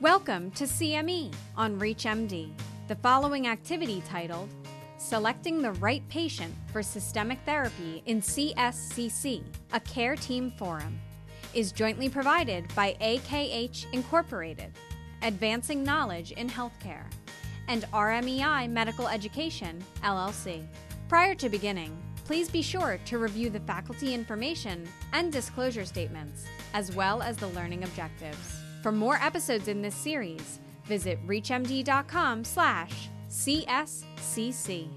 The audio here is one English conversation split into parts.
Welcome to CME on ReachMD. The following activity titled Selecting the Right Patient for Systemic Therapy in CSCC, a Care Team Forum, is jointly provided by AKH Incorporated, Advancing Knowledge in Healthcare, and RMEI Medical Education, LLC. Prior to beginning, please be sure to review the faculty information and disclosure statements, as well as the learning objectives. For more episodes in this series, visit reachmd.com slash CSCC.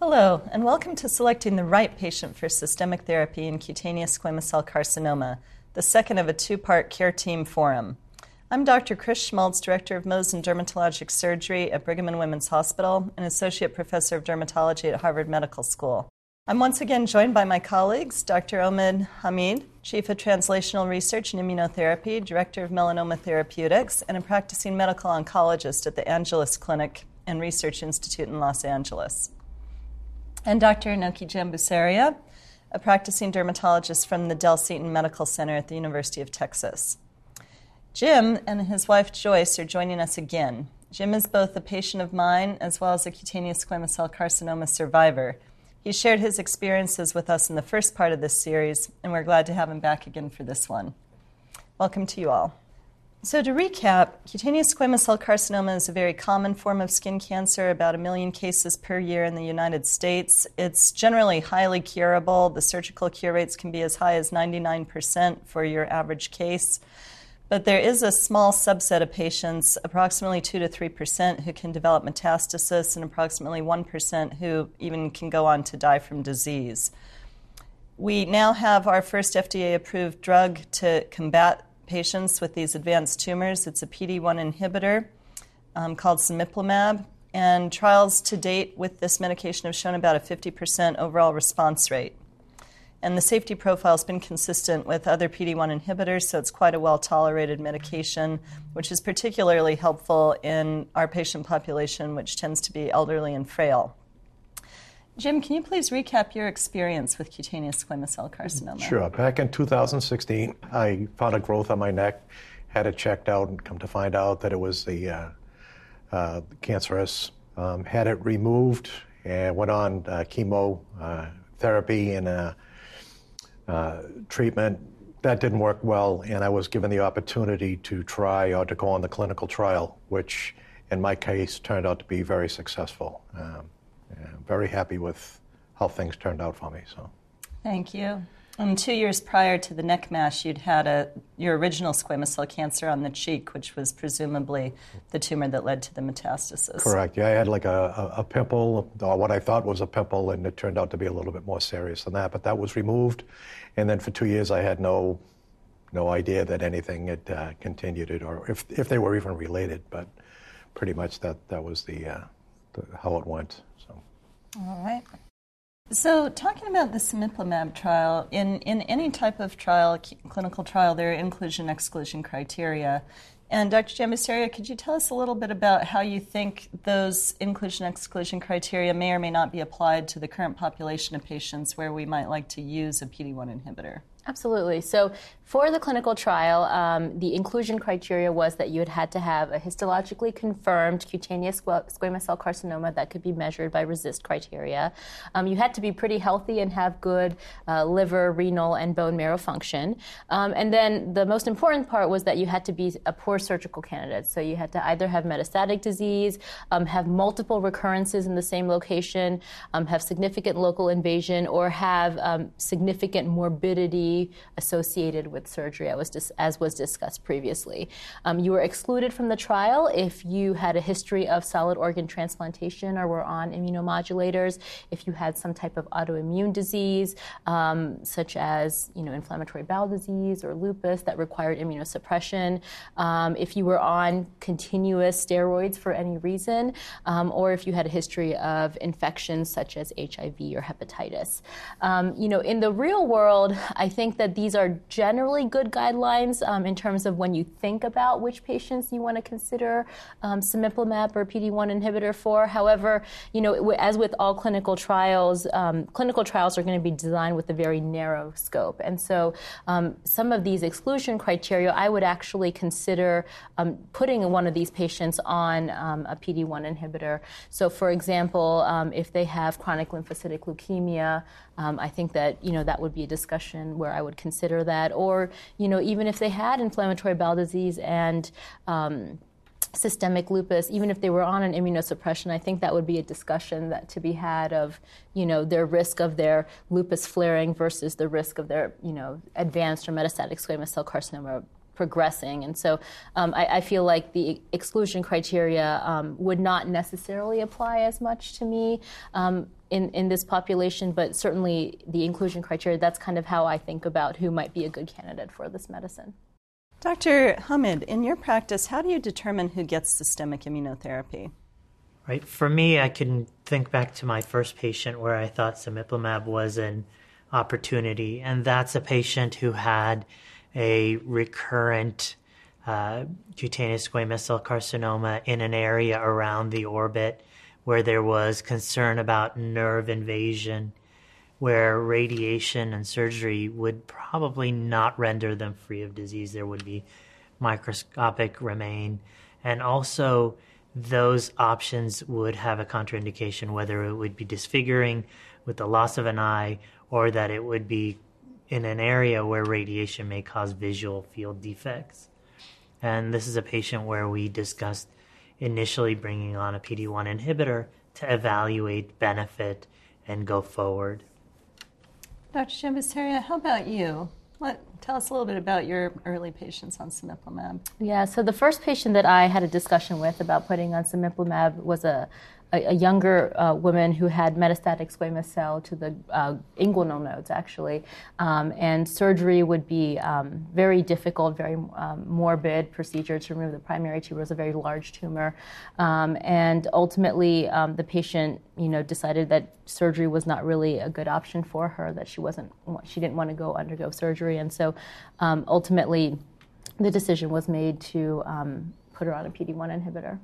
Hello, and welcome to Selecting the Right Patient for Systemic Therapy in Cutaneous Squamous Cell Carcinoma, the second of a two part care team forum. I'm Dr. Chris Schmults, Director of Mohs and Dermatologic Surgery at Brigham and Women's Hospital and Associate Professor of Dermatology at Harvard Medical School. I'm once again joined by my colleagues, Dr. Omid Hamid, Chief of Translational Research and Immunotherapy, Director of Melanoma Therapeutics, and a practicing medical oncologist at the Angeles Clinic and Research Institute in Los Angeles. And Dr. Anokhi Jambusaria, a practicing dermatologist from the Dell Seton Medical Center at the University of Texas. Jim and his wife Joyce are joining us again. Jim is both a patient of mine as well as a cutaneous squamous cell carcinoma survivor. He shared his experiences with us in the first part of this series, and we're glad to have him back again for this one. Welcome to you all. So, to recap, cutaneous squamous cell carcinoma is a very common form of skin cancer, about a million cases per year in the United States. It's generally highly curable. The surgical cure rates can be as high as 99% for your average case. But there is a small subset of patients, approximately 2 to 3%, who can develop metastasis, and approximately 1% who even can go on to die from disease. We now have our first FDA approved drug to combat patients with these advanced tumors. It's a PD1 inhibitor um, called cemiplimab, and trials to date with this medication have shown about a 50% overall response rate. And the safety profile has been consistent with other PD1 inhibitors, so it's quite a well tolerated medication, which is particularly helpful in our patient population, which tends to be elderly and frail. Jim, can you please recap your experience with cutaneous squamous cell carcinoma? Sure. Back in 2016, I found a growth on my neck, had it checked out, and come to find out that it was the uh, uh, cancerous. Um, had it removed and went on uh, chemotherapy uh, and uh, uh, treatment. That didn't work well, and I was given the opportunity to try or to go on the clinical trial, which in my case turned out to be very successful. Um, very happy with how things turned out for me. So, thank you. And two years prior to the neck mass, you'd had a, your original squamous cell cancer on the cheek, which was presumably the tumor that led to the metastasis. Correct. Yeah, I had like a, a, a pimple, or what I thought was a pimple, and it turned out to be a little bit more serious than that. But that was removed, and then for two years I had no no idea that anything had uh, continued it, or if if they were even related. But pretty much that that was the, uh, the how it went. So. All right. So, talking about the cemiplimab trial, in, in any type of trial, clinical trial, there are inclusion exclusion criteria. And Dr. Jambusaria, could you tell us a little bit about how you think those inclusion exclusion criteria may or may not be applied to the current population of patients where we might like to use a PD1 inhibitor? Absolutely. So, for the clinical trial, um, the inclusion criteria was that you had had to have a histologically confirmed cutaneous squamous cell carcinoma that could be measured by RECIST criteria. Um, you had to be pretty healthy and have good uh, liver, renal, and bone marrow function. Um, and then the most important part was that you had to be a poor surgical candidate. So, you had to either have metastatic disease, um, have multiple recurrences in the same location, um, have significant local invasion, or have um, significant morbidity associated with surgery, as was, dis- as was discussed previously. Um, you were excluded from the trial if you had a history of solid organ transplantation or were on immunomodulators, if you had some type of autoimmune disease, um, such as you know inflammatory bowel disease or lupus that required immunosuppression, um, if you were on continuous steroids for any reason, um, or if you had a history of infections such as HIV or hepatitis. Um, you know, in the real world, I think think that these are generally good guidelines um, in terms of when you think about which patients you want to consider um, or PD-1 inhibitor for. However, you know, as with all clinical trials, um, clinical trials are going to be designed with a very narrow scope, and so um, some of these exclusion criteria, I would actually consider um, putting one of these patients on um, a PD-1 inhibitor. So, for example, if they have chronic lymphocytic leukemia, um, I think that you know that would be a discussion where I would consider that, or you know even if they had inflammatory bowel disease and um, systemic lupus, even if they were on an immunosuppression, I think that would be a discussion that to be had of, you know, their risk of their lupus flaring versus the risk of their, you know, advanced or metastatic squamous cell carcinoma progressing. And so um, I, I, feel like the exclusion criteria um, would not necessarily apply as much to me. Um, in, in this population, but certainly the inclusion criteria, that's kind of how I think about who might be a good candidate for this medicine. Dr. Hamid, in your practice, how do you determine who gets systemic immunotherapy? Right. For me, I can think back to my first patient where I thought cemiplimab was an opportunity, and that's a patient who had a recurrent uh, cutaneous squamous cell carcinoma in an area around the orbit where there was concern about nerve invasion, where radiation and surgery would probably not render them free of disease. There would be microscopic remain. And also, those options would have a contraindication, whether it would be disfiguring with the loss of an eye or that it would be in an area where radiation may cause visual field defects. And this is a patient where we discussed initially bringing on a PD1 inhibitor to evaluate benefit and go forward. Dr. Jambusaria, how about you? Let, tell us a little bit about your early patients on cemiplimab. Yeah, so the first patient that I had a discussion with about putting on cemiplimab was a a, a younger uh, woman who had metastatic squamous cell to the uh, inguinal nodes, actually. Um, and surgery would be um, very difficult, very um, morbid procedure to remove the primary tumor. It was a very large tumor. Um, and ultimately, um, the patient, you know, decided that surgery was not really a good option for her, that she wasn't, she didn't want to go undergo surgery. And so um, ultimately, the decision was made to put her on a PD-1 inhibitor.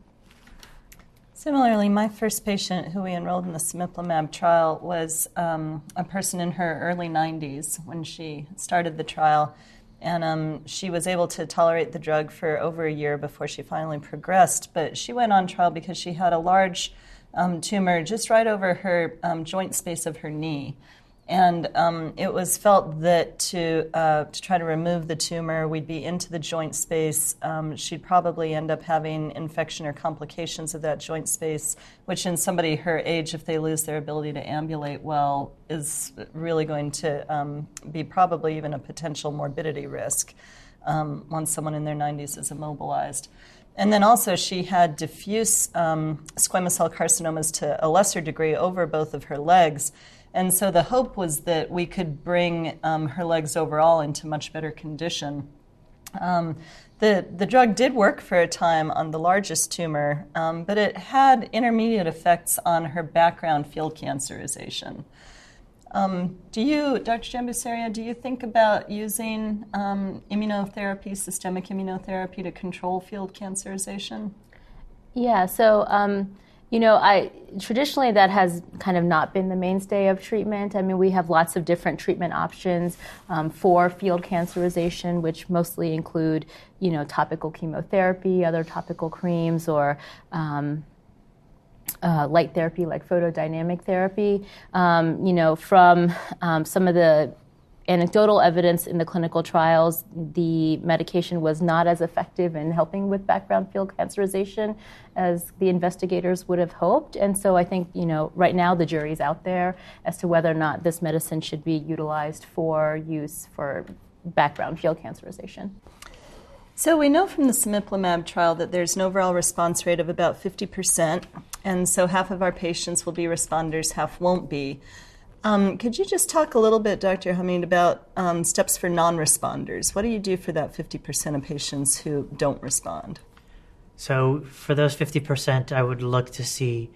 Similarly, my first patient who we enrolled in the cemiplimab trial was um, a person in her early 90s when she started the trial. And um, she was able to tolerate the drug for over a year before she finally progressed. But she went on trial because she had a large um, tumor just right over her um, joint space of her knee. And um, it was felt that to, uh, to try to remove the tumor, we'd be into the joint space. Um, she'd probably end up having infection or complications of that joint space, which in somebody her age, if they lose their ability to ambulate well, is really going to um, be probably even a potential morbidity risk um, once someone in their 90s is immobilized. And then also, she had diffuse um, squamous cell carcinomas to a lesser degree over both of her legs. And so the hope was that we could bring um, her legs overall into much better condition. Um, the, the drug did work for a time on the largest tumor, um, but it had intermediate effects on her background field cancerization. Um, do you, Dr. Jambusaria, do you think about using um, immunotherapy, systemic immunotherapy, to control field cancerization? Yeah, so um, you know, I traditionally that has kind of not been the mainstay of treatment. I mean, we have lots of different treatment options um, for field cancerization, which mostly include, you know, topical chemotherapy, other topical creams, or um, uh, light therapy like photodynamic therapy. Um, you know, from um, some of the anecdotal evidence in the clinical trials, the medication was not as effective in helping with background field cancerization as the investigators would have hoped. And so I think, you know, right now the jury's out there as to whether or not this medicine should be utilized for use for background field cancerization. So we know from the cemiplimab trial that there's an overall response rate of about 50%, and so half of our patients will be responders, half won't be. Um, could you just talk a little bit, Dr. Hamid, about um, steps for non responders? What do you do for that 50% of patients who don't respond? So, for those 50%, I would look to see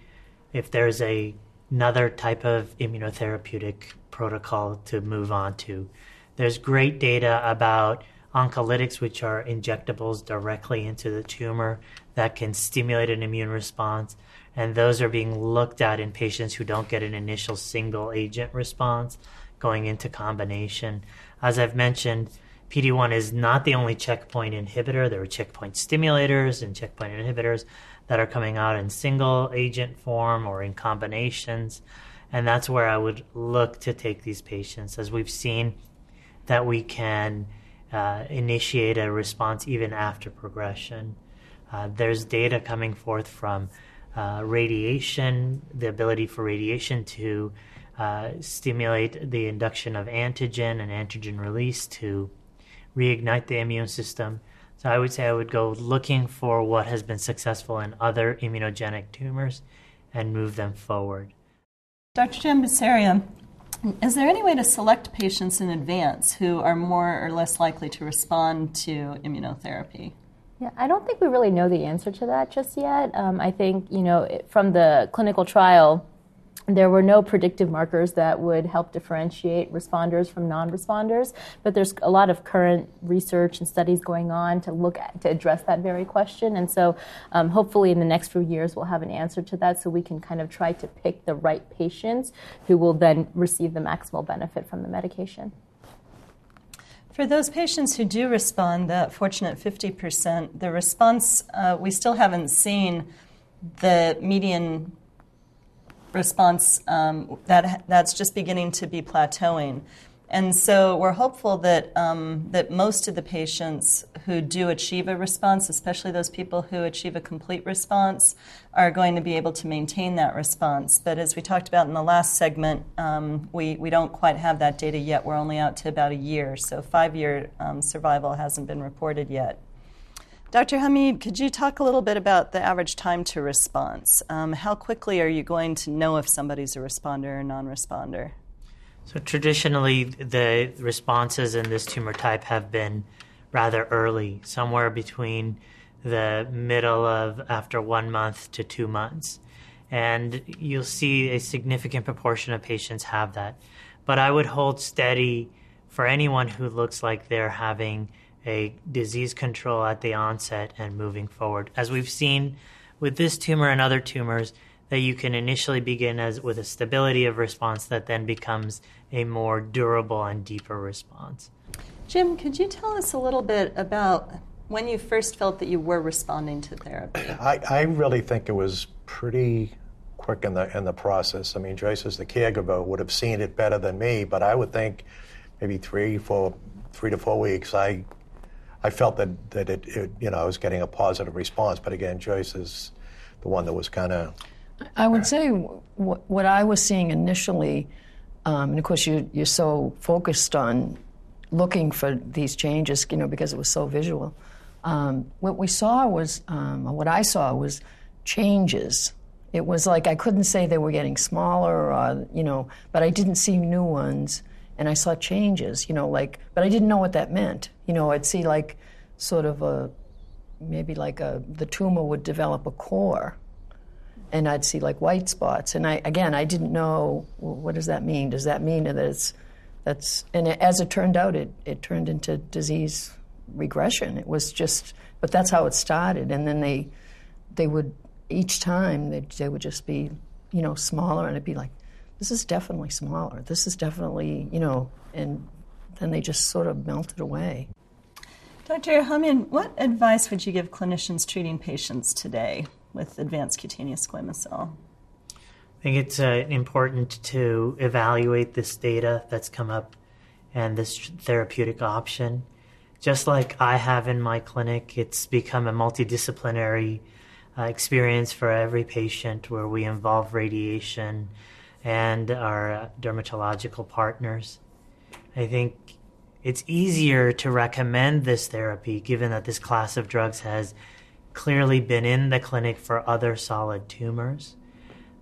if there's a, another type of immunotherapeutic protocol to move on to. There's great data about oncolytics, which are injectables directly into the tumor that can stimulate an immune response. And those are being looked at in patients who don't get an initial single agent response going into combination. As I've mentioned, PD1 is not the only checkpoint inhibitor. There are checkpoint stimulators and checkpoint inhibitors that are coming out in single agent form or in combinations. And that's where I would look to take these patients, as we've seen that we can uh, initiate a response even after progression. Uh, there's data coming forth from uh, radiation, the ability for radiation to uh, stimulate the induction of antigen and antigen release to reignite the immune system. So I would say I would go looking for what has been successful in other immunogenic tumors and move them forward. Dr. Jambusaria, is there any way to select patients in advance who are more or less likely to respond to immunotherapy? Yeah, I don't think we really know the answer to that just yet. Um, I think, you know, from the clinical trial, there were no predictive markers that would help differentiate responders from non-responders, but there's a lot of current research and studies going on to look at to address that very question. And so, um, hopefully, in the next few years, we'll have an answer to that, so we can kind of try to pick the right patients who will then receive the maximal benefit from the medication. For those patients who do respond, that fortunate 50%, the response, uh, we still haven't seen the median response um, that that's just beginning to be plateauing. And so we're hopeful that um, that most of the patients who do achieve a response, especially those people who achieve a complete response, are going to be able to maintain that response. But as we talked about in the last segment, um, we we don't quite have that data yet. We're only out to about a year, so five year um, survival hasn't been reported yet. Dr. Hamid, could you talk a little bit about the average time to response? Um, how quickly are you going to know if somebody's a responder or non responder? So, traditionally, the responses in this tumor type have been rather early, somewhere between the middle of after one month to two months. And you'll see a significant proportion of patients have that. But I would hold steady for anyone who looks like they're having a disease control at the onset and moving forward. As we've seen with this tumor and other tumors, that you can initially begin as with a stability of response that then becomes a more durable and deeper response. Jim, could you tell us a little bit about when you first felt that you were responding to therapy? I, I really think it was pretty quick in the in the process. I mean, Joyce as the caregiver would have seen it better than me, but I would think maybe three, four, three to four weeks. I I felt that that it, it, you know I was getting a positive response. But again, Joyce is the one that was kind of. I would say what, what I was seeing initially, um, and of course you, you're so focused on looking for these changes, you know, because it was so visual. Um, what we saw was, um, what I saw was changes. It was like I couldn't say they were getting smaller, or, you know, but I didn't see new ones and I saw changes, you know, like, but I didn't know what that meant. You know, I'd see like sort of a, maybe like a, the tumor would develop a core and I'd see like white spots. And I, again, I didn't know, well, what does that mean? Does that mean that it's, that's, and it, as it turned out, it, it turned into disease regression. It was just, but that's how it started. And then they, they would, each time, they, they would just be, you know, smaller and it'd be like, this is definitely smaller. This is definitely, you know, and then they just sort of melted away. Dr. Hamid, what advice would you give clinicians treating patients today with advanced cutaneous squamous cell? I think it's uh, important to evaluate this data that's come up and this therapeutic option. Just like I have in my clinic, it's become a multidisciplinary uh, experience for every patient where we involve radiation and our dermatological partners. I think it's easier to recommend this therapy given that this class of drugs has clearly been in the clinic for other solid tumors.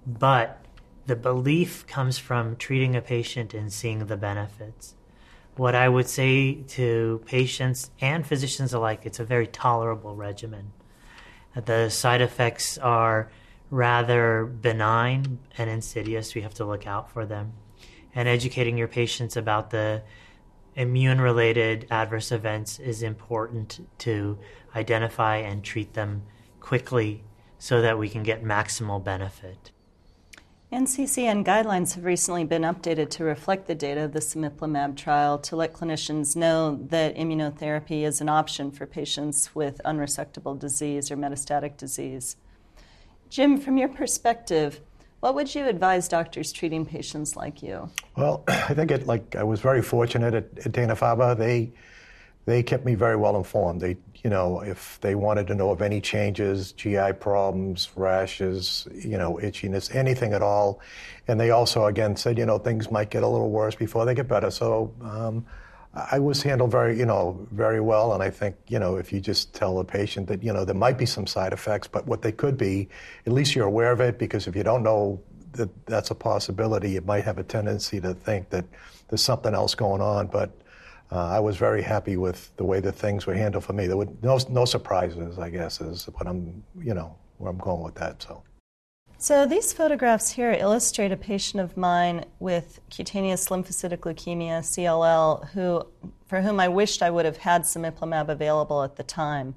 But the belief comes from treating a patient and seeing the benefits. What I would say to patients and physicians alike, it's a very tolerable regimen. The side effects are rather benign and insidious. We have to look out for them. And educating your patients about the immune related adverse events is important to identify and treat them quickly so that we can get maximal benefit. NCCN guidelines have recently been updated to reflect the data of the cemiplimab trial to let clinicians know that immunotherapy is an option for patients with unresectable disease or metastatic disease. Jim, from your perspective, what would you advise doctors treating patients like you? Well, I think it like I was very fortunate at, at Dana Farber. They they kept me very well informed. They, you know, if they wanted to know of any changes, GI problems, rashes, you know, itchiness, anything at all, and they also again said, you know, things might get a little worse before they get better. So um, I was handled very, you know, very well. And I think, you know, if you just tell a patient that, you know, there might be some side effects, but what they could be, at least you're aware of it. Because if you don't know that that's a possibility, you might have a tendency to think that there's something else going on. But uh, I was very happy with the way that things were handled for me. There were no, no surprises, I guess, is what I'm, you know, where I'm going with that. So. So these photographs here illustrate a patient of mine with cutaneous lymphocytic leukemia, CLL, who, for whom I wished I would have had some cemiplimab available at the time.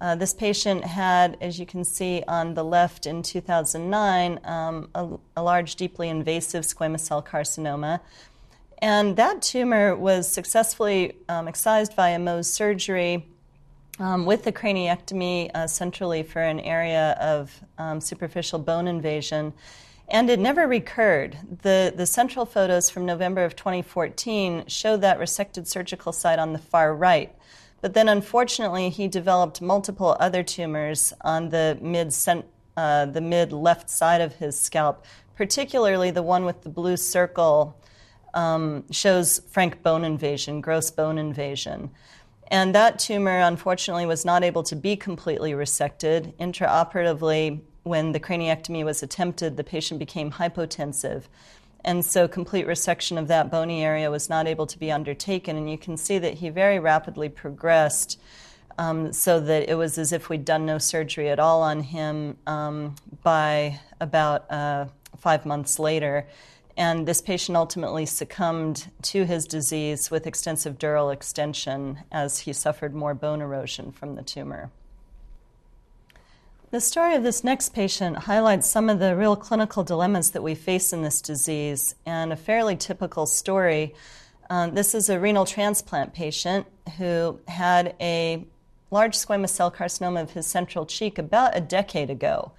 Uh, this patient had, as you can see on the left in 2009, um, a, a large, deeply invasive squamous cell carcinoma and that tumor was successfully um, excised via Mohs surgery um, with the craniectomy uh, centrally for an area of um, superficial bone invasion. And it never recurred. The, the central photos from November of 2014 show that resected surgical site on the far right. But then, unfortunately, he developed multiple other tumors on the mid, uh, the mid left side of his scalp, particularly the one with the blue circle um, shows frank bone invasion, gross bone invasion. And that tumor, unfortunately, was not able to be completely resected. Intraoperatively, when the craniectomy was attempted, the patient became hypotensive. And so, complete resection of that bony area was not able to be undertaken. And you can see that he very rapidly progressed um, so that it was as if we'd done no surgery at all on him um, by about uh, five months later. And this patient ultimately succumbed to his disease with extensive dural extension as he suffered more bone erosion from the tumor. The story of this next patient highlights some of the real clinical dilemmas that we face in this disease and a fairly typical story. Uh, this is a renal transplant patient who had a large squamous cell carcinoma of his central cheek about a decade ago.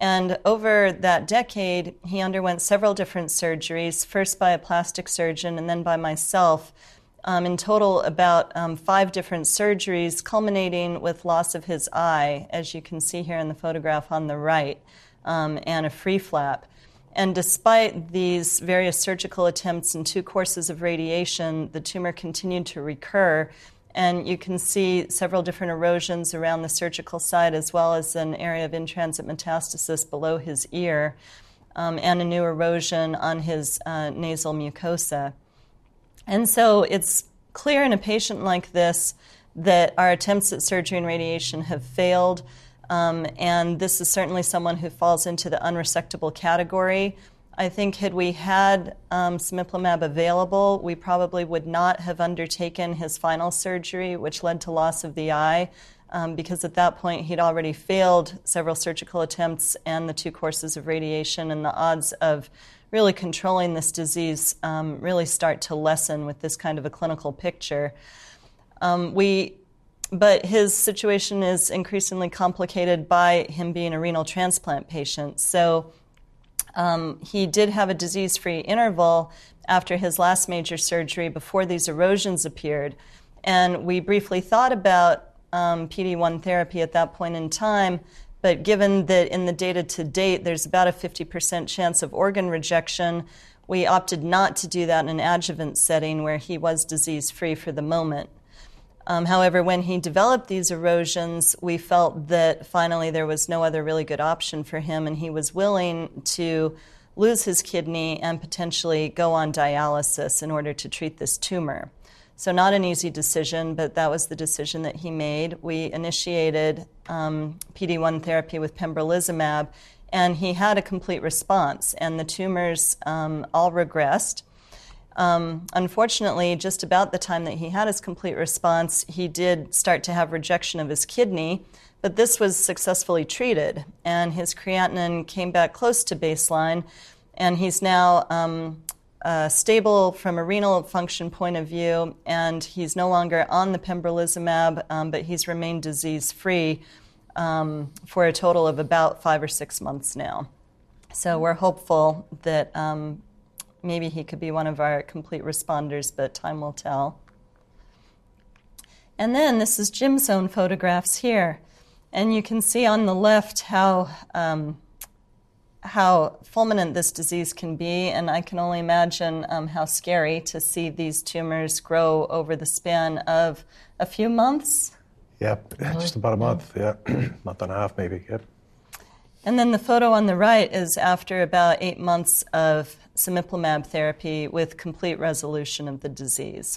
And over that decade, he underwent several different surgeries, first by a plastic surgeon and then by myself. Um, in total, about um, five different surgeries, culminating with loss of his eye, as you can see here in the photograph on the right, um, and a free flap. And despite these various surgical attempts and two courses of radiation, the tumor continued to recur and you can see several different erosions around the surgical site, as well as an area of in-transit metastasis below his ear, um, and a new erosion on his uh, nasal mucosa. And so it's clear in a patient like this that our attempts at surgery and radiation have failed. Um, and this is certainly someone who falls into the unresectable category. I think had we had um, available, we probably would not have undertaken his final surgery, which led to loss of the eye, um, because at that point he'd already failed several surgical attempts and the two courses of radiation, and the odds of really controlling this disease um, really start to lessen with this kind of a clinical picture. Um, we but his situation is increasingly complicated by him being a renal transplant patient. So um, he did have a disease free interval after his last major surgery before these erosions appeared. And we briefly thought about um, PD 1 therapy at that point in time, but given that in the data to date there's about a 50% chance of organ rejection, we opted not to do that in an adjuvant setting where he was disease free for the moment. Um, however, when he developed these erosions, we felt that finally there was no other really good option for him, and he was willing to lose his kidney and potentially go on dialysis in order to treat this tumor. So, not an easy decision, but that was the decision that he made. We initiated um, PD 1 therapy with pembrolizumab, and he had a complete response, and the tumors um, all regressed. Um, unfortunately, just about the time that he had his complete response, he did start to have rejection of his kidney, but this was successfully treated, and his creatinine came back close to baseline, and he's now um, uh, stable from a renal function point of view, and he's no longer on the pembrolizumab, um, but he's remained disease free um, for a total of about five or six months now. So we're hopeful that um, maybe he could be one of our complete responders, but time will tell. And then this is Jim's own photographs here. And you can see on the left how, um, how fulminant this disease can be, and I can only imagine um, how scary to see these tumors grow over the span of a few months. Yep, just about a month, yeah, month and a half maybe, yep. And then the photo on the right is after about eight months of cemiplimab therapy with complete resolution of the disease.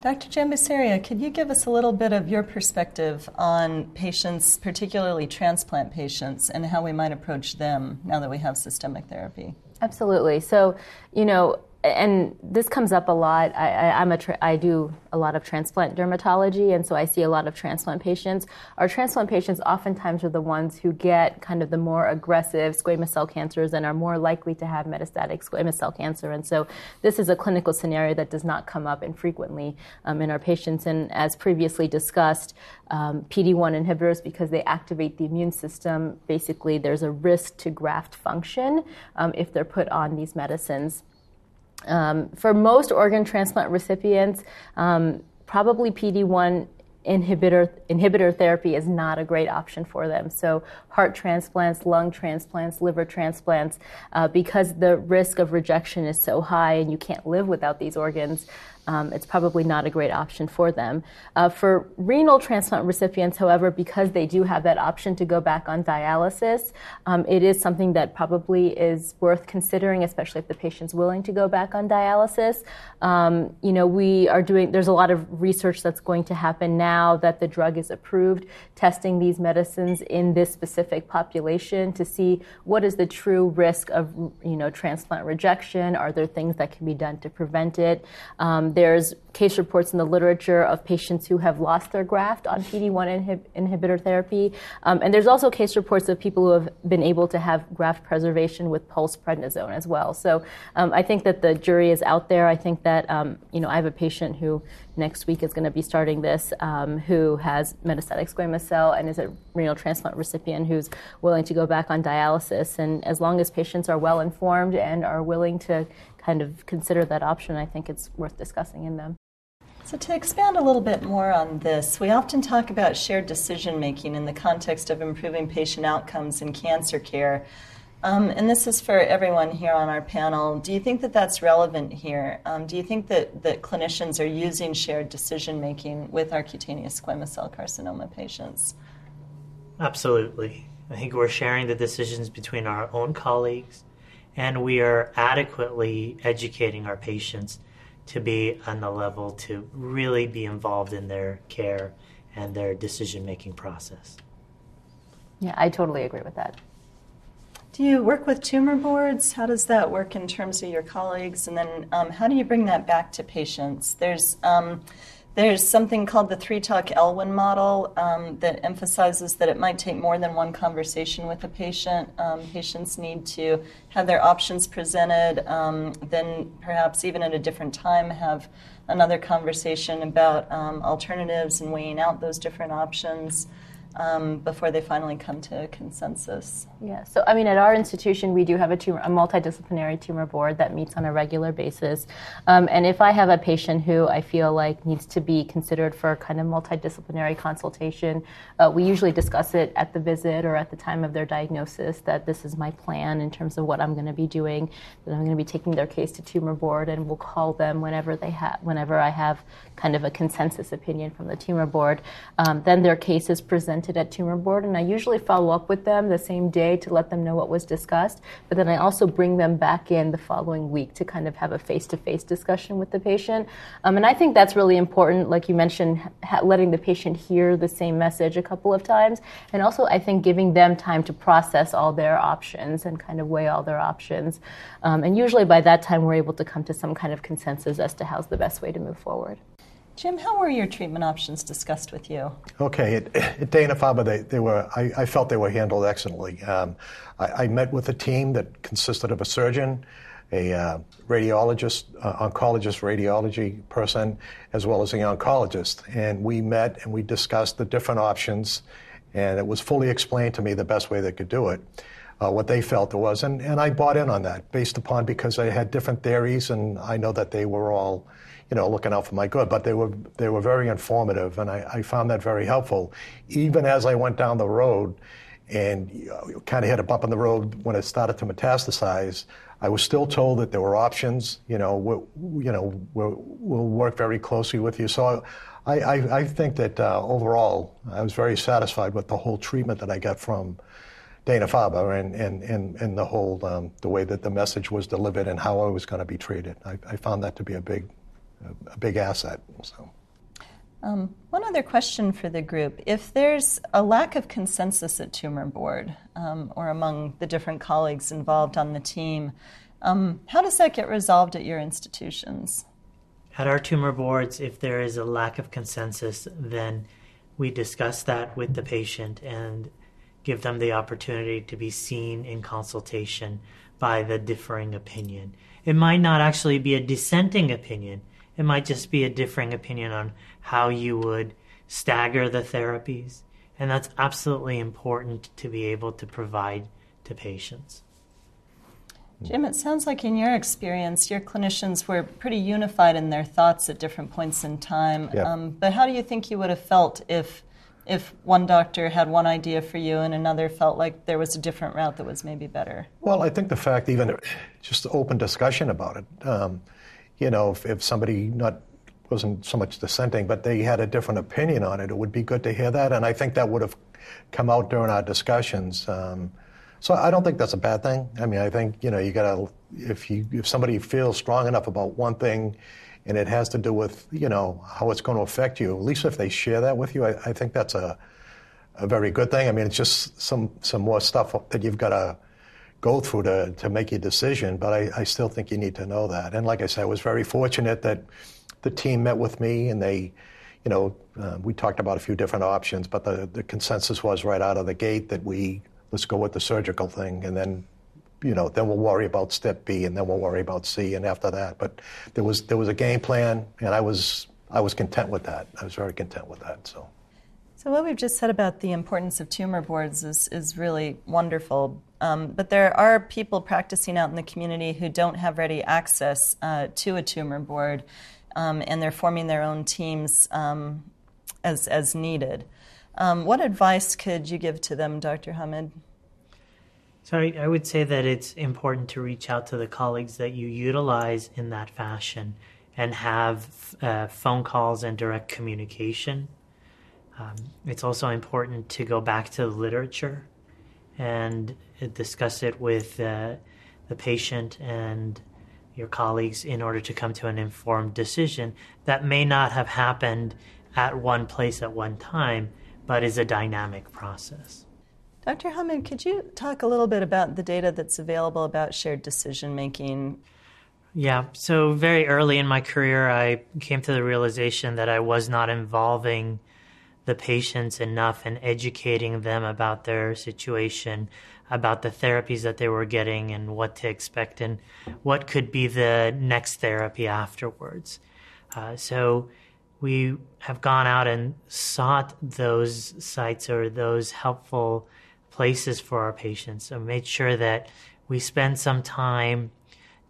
Dr. Jambusaria, could you give us a little bit of your perspective on patients, particularly transplant patients, and how we might approach them now that we have systemic therapy? Absolutely. So, you know, and this comes up a lot. I, am a tra- I do a lot of transplant dermatology, and so I see a lot of transplant patients. Our transplant patients oftentimes are the ones who get kind of the more aggressive squamous cell cancers and are more likely to have metastatic squamous cell cancer. And so this is a clinical scenario that does not come up infrequently um, in our patients. And as previously discussed, um, PD1 inhibitors, because they activate the immune system, basically there's a risk to graft function um, if they're put on these medicines. Um, for most organ transplant recipients, um, probably PD1 inhibitor inhibitor therapy is not a great option for them. So heart transplants, lung transplants, liver transplants, uh, because the risk of rejection is so high and you can't live without these organs um, it's probably not a great option for them. Uh, for renal transplant recipients, however, because they do have that option to go back on dialysis, um, it is something that probably is worth considering, especially if the patient's willing to go back on dialysis. Um, you know, we are doing, there's a lot of research that's going to happen now that the drug is approved, testing these medicines in this specific population to see what is the true risk of, you know, transplant rejection. Are there things that can be done to prevent it? Um, there's case reports in the literature of patients who have lost their graft on PD1 inhib- inhibitor therapy. Um, and there's also case reports of people who have been able to have graft preservation with pulse prednisone as well. So um, I think that the jury is out there. I think that, um, you know, I have a patient who next week is going to be starting this um, who has metastatic squamous cell and is a renal transplant recipient who's willing to go back on dialysis. And as long as patients are well informed and are willing to kind of consider that option, I think it's worth discussing in them. So, to expand a little bit more on this, we often talk about shared decision making in the context of improving patient outcomes in cancer care. Um, and this is for everyone here on our panel. Do you think that that's relevant here? Um, do you think that, that clinicians are using shared decision making with our cutaneous squamous cell carcinoma patients? Absolutely. I think we're sharing the decisions between our own colleagues and we are adequately educating our patients to be on the level to really be involved in their care and their decision making process. Yeah, I totally agree with that. Do you work with tumor boards? How does that work in terms of your colleagues? And then um, how do you bring that back to patients? There's um, there's something called the three talk Elwyn model um, that emphasizes that it might take more than one conversation with a patient. Um, patients need to have their options presented, um, then perhaps even at a different time have another conversation about um, alternatives and weighing out those different options um, before they finally come to a consensus. Yeah, so I mean, at our institution, we do have a, tumor, a multidisciplinary tumor board that meets on a regular basis. Um, and if I have a patient who I feel like needs to be considered for kind of multidisciplinary consultation, uh, we usually discuss it at the visit or at the time of their diagnosis that this is my plan in terms of what I'm going to be doing, that I'm going to be taking their case to tumor board, and we'll call them whenever they have, whenever I have kind of a consensus opinion from the tumor board. Um, then their case is presented presented at tumor board, and I usually follow up with them the same day to let them know what was discussed. But then I also bring them back in the following week to kind of have a face-to-face discussion with the patient. Um, and I think that's really important. Like you mentioned, ha- letting the patient hear the same message a couple of times, and also I think giving them time to process all their options and kind of weigh all their options. Um, and usually by that time, we're able to come to some kind of consensus as to how's the best way to move forward. Jim, how were your treatment options discussed with you? Okay, at, at Dana Farber, they, they were. I, I, felt they were handled excellently. Um, I, I, met with a team that consisted of a surgeon, a uh, radiologist, uh, oncologist, radiology person, as well as an oncologist, and we met and we discussed the different options, and it was fully explained to me the best way they could do it. Uh, what they felt it was, and, and I bought in on that based upon because I had different theories, and I know that they were all you know, looking out for my good. But they were they were very informative, and I, I found that very helpful. Even as I went down the road, and you know, kind of hit a bump in the road when it started to metastasize, I was still told that there were options. You know, we, you know, we'll, we'll, work very closely with you. So. I, I, I think that uh, overall, I was very satisfied with the whole treatment that I got from Dana Farber and, and, and, and the whole um, the way that the message was delivered and how I was going to be treated. I, I found that to be a big a big asset. So. Um, one other question for the group. If there's a lack of consensus at Tumor Board um, or among the different colleagues involved on the team, um, how does that get resolved at your institutions? At our tumor boards, if there is a lack of consensus, then we discuss that with the patient and give them the opportunity to be seen in consultation by the differing opinion. It might not actually be a dissenting opinion, it might just be a differing opinion on how you would stagger the therapies. And that's absolutely important to be able to provide to patients. Jim, it sounds like in your experience, your clinicians were pretty unified in their thoughts at different points in time. Yeah. Um, but how do you think you would have felt if, if one doctor had one idea for you and another felt like there was a different route that was maybe better? Well, I think the fact, even just open discussion about it, um, you know, if, if somebody not wasn't so much dissenting, but they had a different opinion on it, it would be good to hear that. And I think that would have come out during our discussions. Um, so I don't think that's a bad thing. I mean, I think you know you got to if you if somebody feels strong enough about one thing, and it has to do with you know how it's going to affect you. At least if they share that with you, I, I think that's a a very good thing. I mean, it's just some some more stuff that you've got to go through to, to make your decision, but I, I still think you need to know that. And like I said, I was very fortunate that the team met with me and they, you know, uh, we talked about a few different options, but the, the consensus was right out of the gate that we let's go with the surgical thing, and then, you know, then we'll worry about step B, and then we'll worry about C, and after that. But there was there was a game plan, and I was I was content with that. I was very content with that. So. So what we've just said about the importance of tumor boards is is really wonderful. Um, but there are people practicing out in the community who don't have ready access uh, to a tumor board, um, and they're forming their own teams um, as, as needed. Um, what advice could you give to them, Dr. Hamid? So I, I would say that it's important to reach out to the colleagues that you utilize in that fashion and have uh, phone calls and direct communication. Um, it's also important to go back to the literature and discuss it with uh, the patient and your colleagues in order to come to an informed decision that may not have happened at one place at one time, but is a dynamic process. Dr. Hamid, could you talk a little bit about the data that's available about shared decision making? Yeah, so very early in my career, I came to the realization that I was not involving the patients enough and educating them about their situation, about the therapies that they were getting and what to expect and what could be the next therapy afterwards. Uh, so we have gone out and sought those sites or those helpful places for our patients and made sure that we spend some time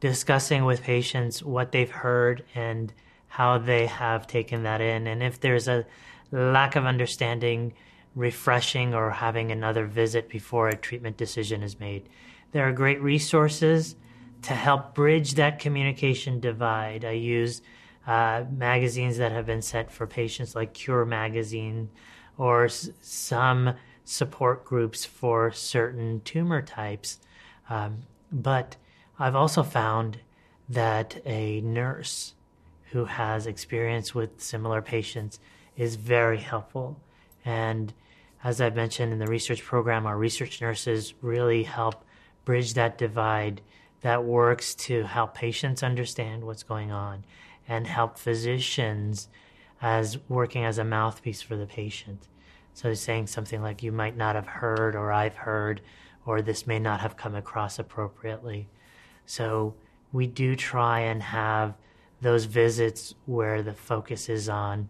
discussing with patients what they've heard and how they have taken that in. And if there's a lack of understanding, refreshing, or having another visit before a treatment decision is made. There are great resources to help bridge that communication divide. I use uh, magazines that have been sent for patients like Cure Magazine or s- some support groups for certain tumor types. Um, but I've also found that a nurse who has experience with similar patients is very helpful. And as I've mentioned in the research program, our research nurses really help bridge that divide that works to help patients understand what's going on and help physicians as working as a mouthpiece for the patient. So he's saying something like, you might not have heard, or I've heard, or this may not have come across appropriately. So we do try and have those visits where the focus is on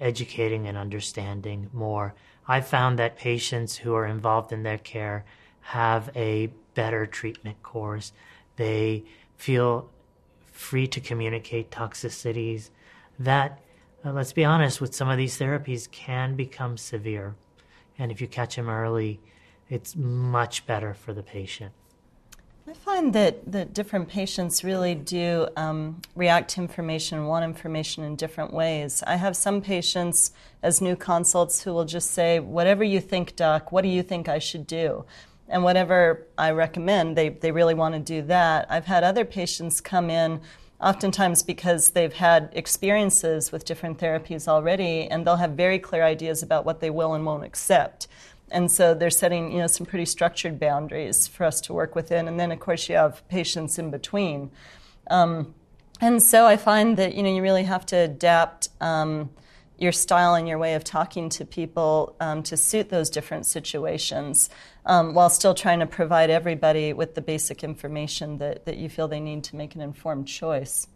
educating and understanding more. I've found that patients who are involved in their care have a better treatment course. They feel free to communicate toxicities that, uh, let's be honest, with some of these therapies can become severe. And if you catch them early, it's much better for the patient. I find that, that different patients really do um, react to information, want information in different ways. I have some patients as new consults who will just say, Whatever you think, doc, what do you think I should do? And whatever I recommend, they, they really want to do that. I've had other patients come in, oftentimes because they've had experiences with different therapies already, and they'll have very clear ideas about what they will and won't accept. And so they're setting, you know, some pretty structured boundaries for us to work within. And then, of course, you have patients in between. Um, and so I find that, you know, you really have to adapt um, your style and your way of talking to people um, to suit those different situations um, while still trying to provide everybody with the basic information that, that you feel they need to make an informed choice.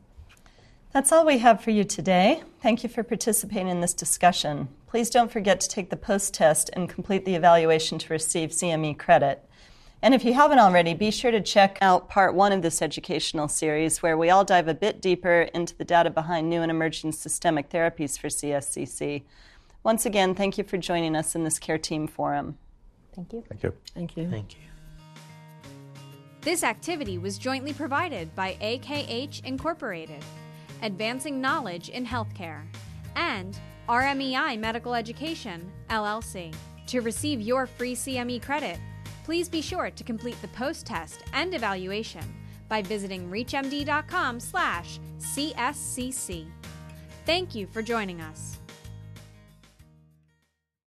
That's all we have for you today. Thank you for participating in this discussion. Please don't forget to take the post test and complete the evaluation to receive CME credit. And if you haven't already, be sure to check out part one of this educational series, where we all dive a bit deeper into the data behind new and emerging systemic therapies for CSCC. Once again, thank you for joining us in this Care Team Forum. Thank you. Thank you. Thank you. Thank you. This activity was jointly provided by AKH Incorporated, Advancing Knowledge in Healthcare, and RMEI Medical Education, LLC. To receive your free CME credit, please be sure to complete the post-test and evaluation by visiting reachmd.com/cscc. Thank you for joining us.